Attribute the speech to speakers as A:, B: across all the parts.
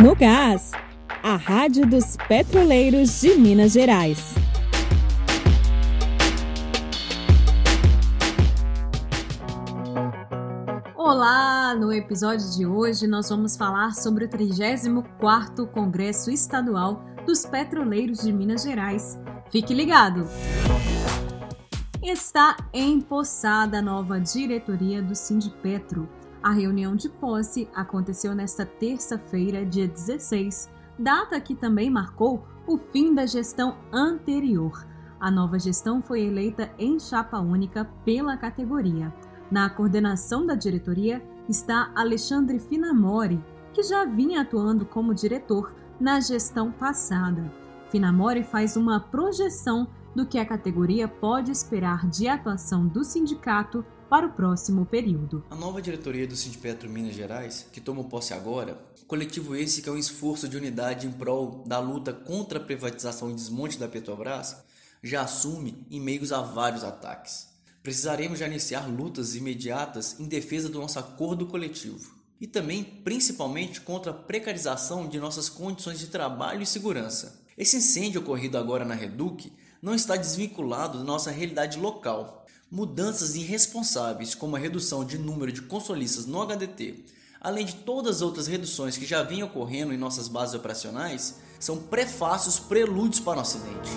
A: No Gás, a Rádio dos Petroleiros de Minas Gerais. Olá! No episódio de hoje nós vamos falar sobre o 34º Congresso Estadual dos Petroleiros de Minas Gerais. Fique ligado! Está empossada a nova diretoria do Sindipetro. A reunião de posse aconteceu nesta terça-feira, dia 16, data que também marcou o fim da gestão anterior. A nova gestão foi eleita em chapa única pela categoria. Na coordenação da diretoria está Alexandre Finamori, que já vinha atuando como diretor na gestão passada. Finamori faz uma projeção do que a categoria pode esperar de atuação do sindicato para o próximo período.
B: A nova diretoria do Sindipetro Minas Gerais, que toma posse agora, coletivo esse que é um esforço de unidade em prol da luta contra a privatização e desmonte da Petrobras, já assume em meios a vários ataques. Precisaremos já iniciar lutas imediatas em defesa do nosso acordo coletivo e também, principalmente, contra a precarização de nossas condições de trabalho e segurança. Esse incêndio ocorrido agora na Reduc não está desvinculado da nossa realidade local mudanças irresponsáveis, como a redução de número de consolistas no HDT, além de todas as outras reduções que já vinham ocorrendo em nossas bases operacionais, são prefácios prelúdios para o acidente.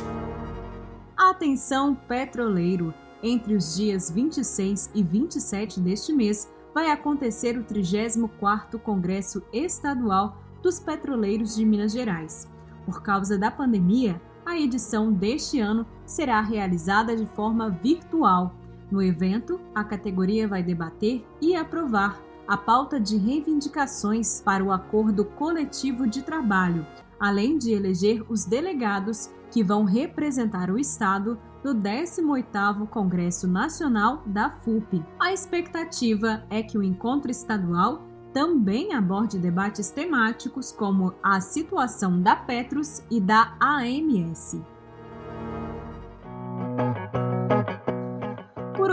A: Atenção petroleiro! Entre os dias 26 e 27 deste mês vai acontecer o 34º Congresso Estadual dos Petroleiros de Minas Gerais. Por causa da pandemia, a edição deste ano será realizada de forma virtual no evento, a categoria vai debater e aprovar a pauta de reivindicações para o acordo coletivo de trabalho, além de eleger os delegados que vão representar o Estado no 18º Congresso Nacional da FUP. A expectativa é que o encontro estadual também aborde debates temáticos como a situação da Petros e da AMS.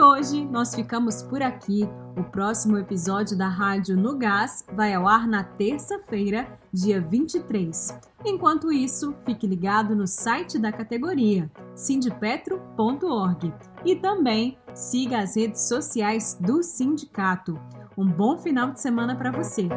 A: Hoje nós ficamos por aqui. O próximo episódio da Rádio No Gás vai ao ar na terça-feira, dia 23. Enquanto isso, fique ligado no site da categoria, sindipetro.org, e também siga as redes sociais do sindicato. Um bom final de semana para você!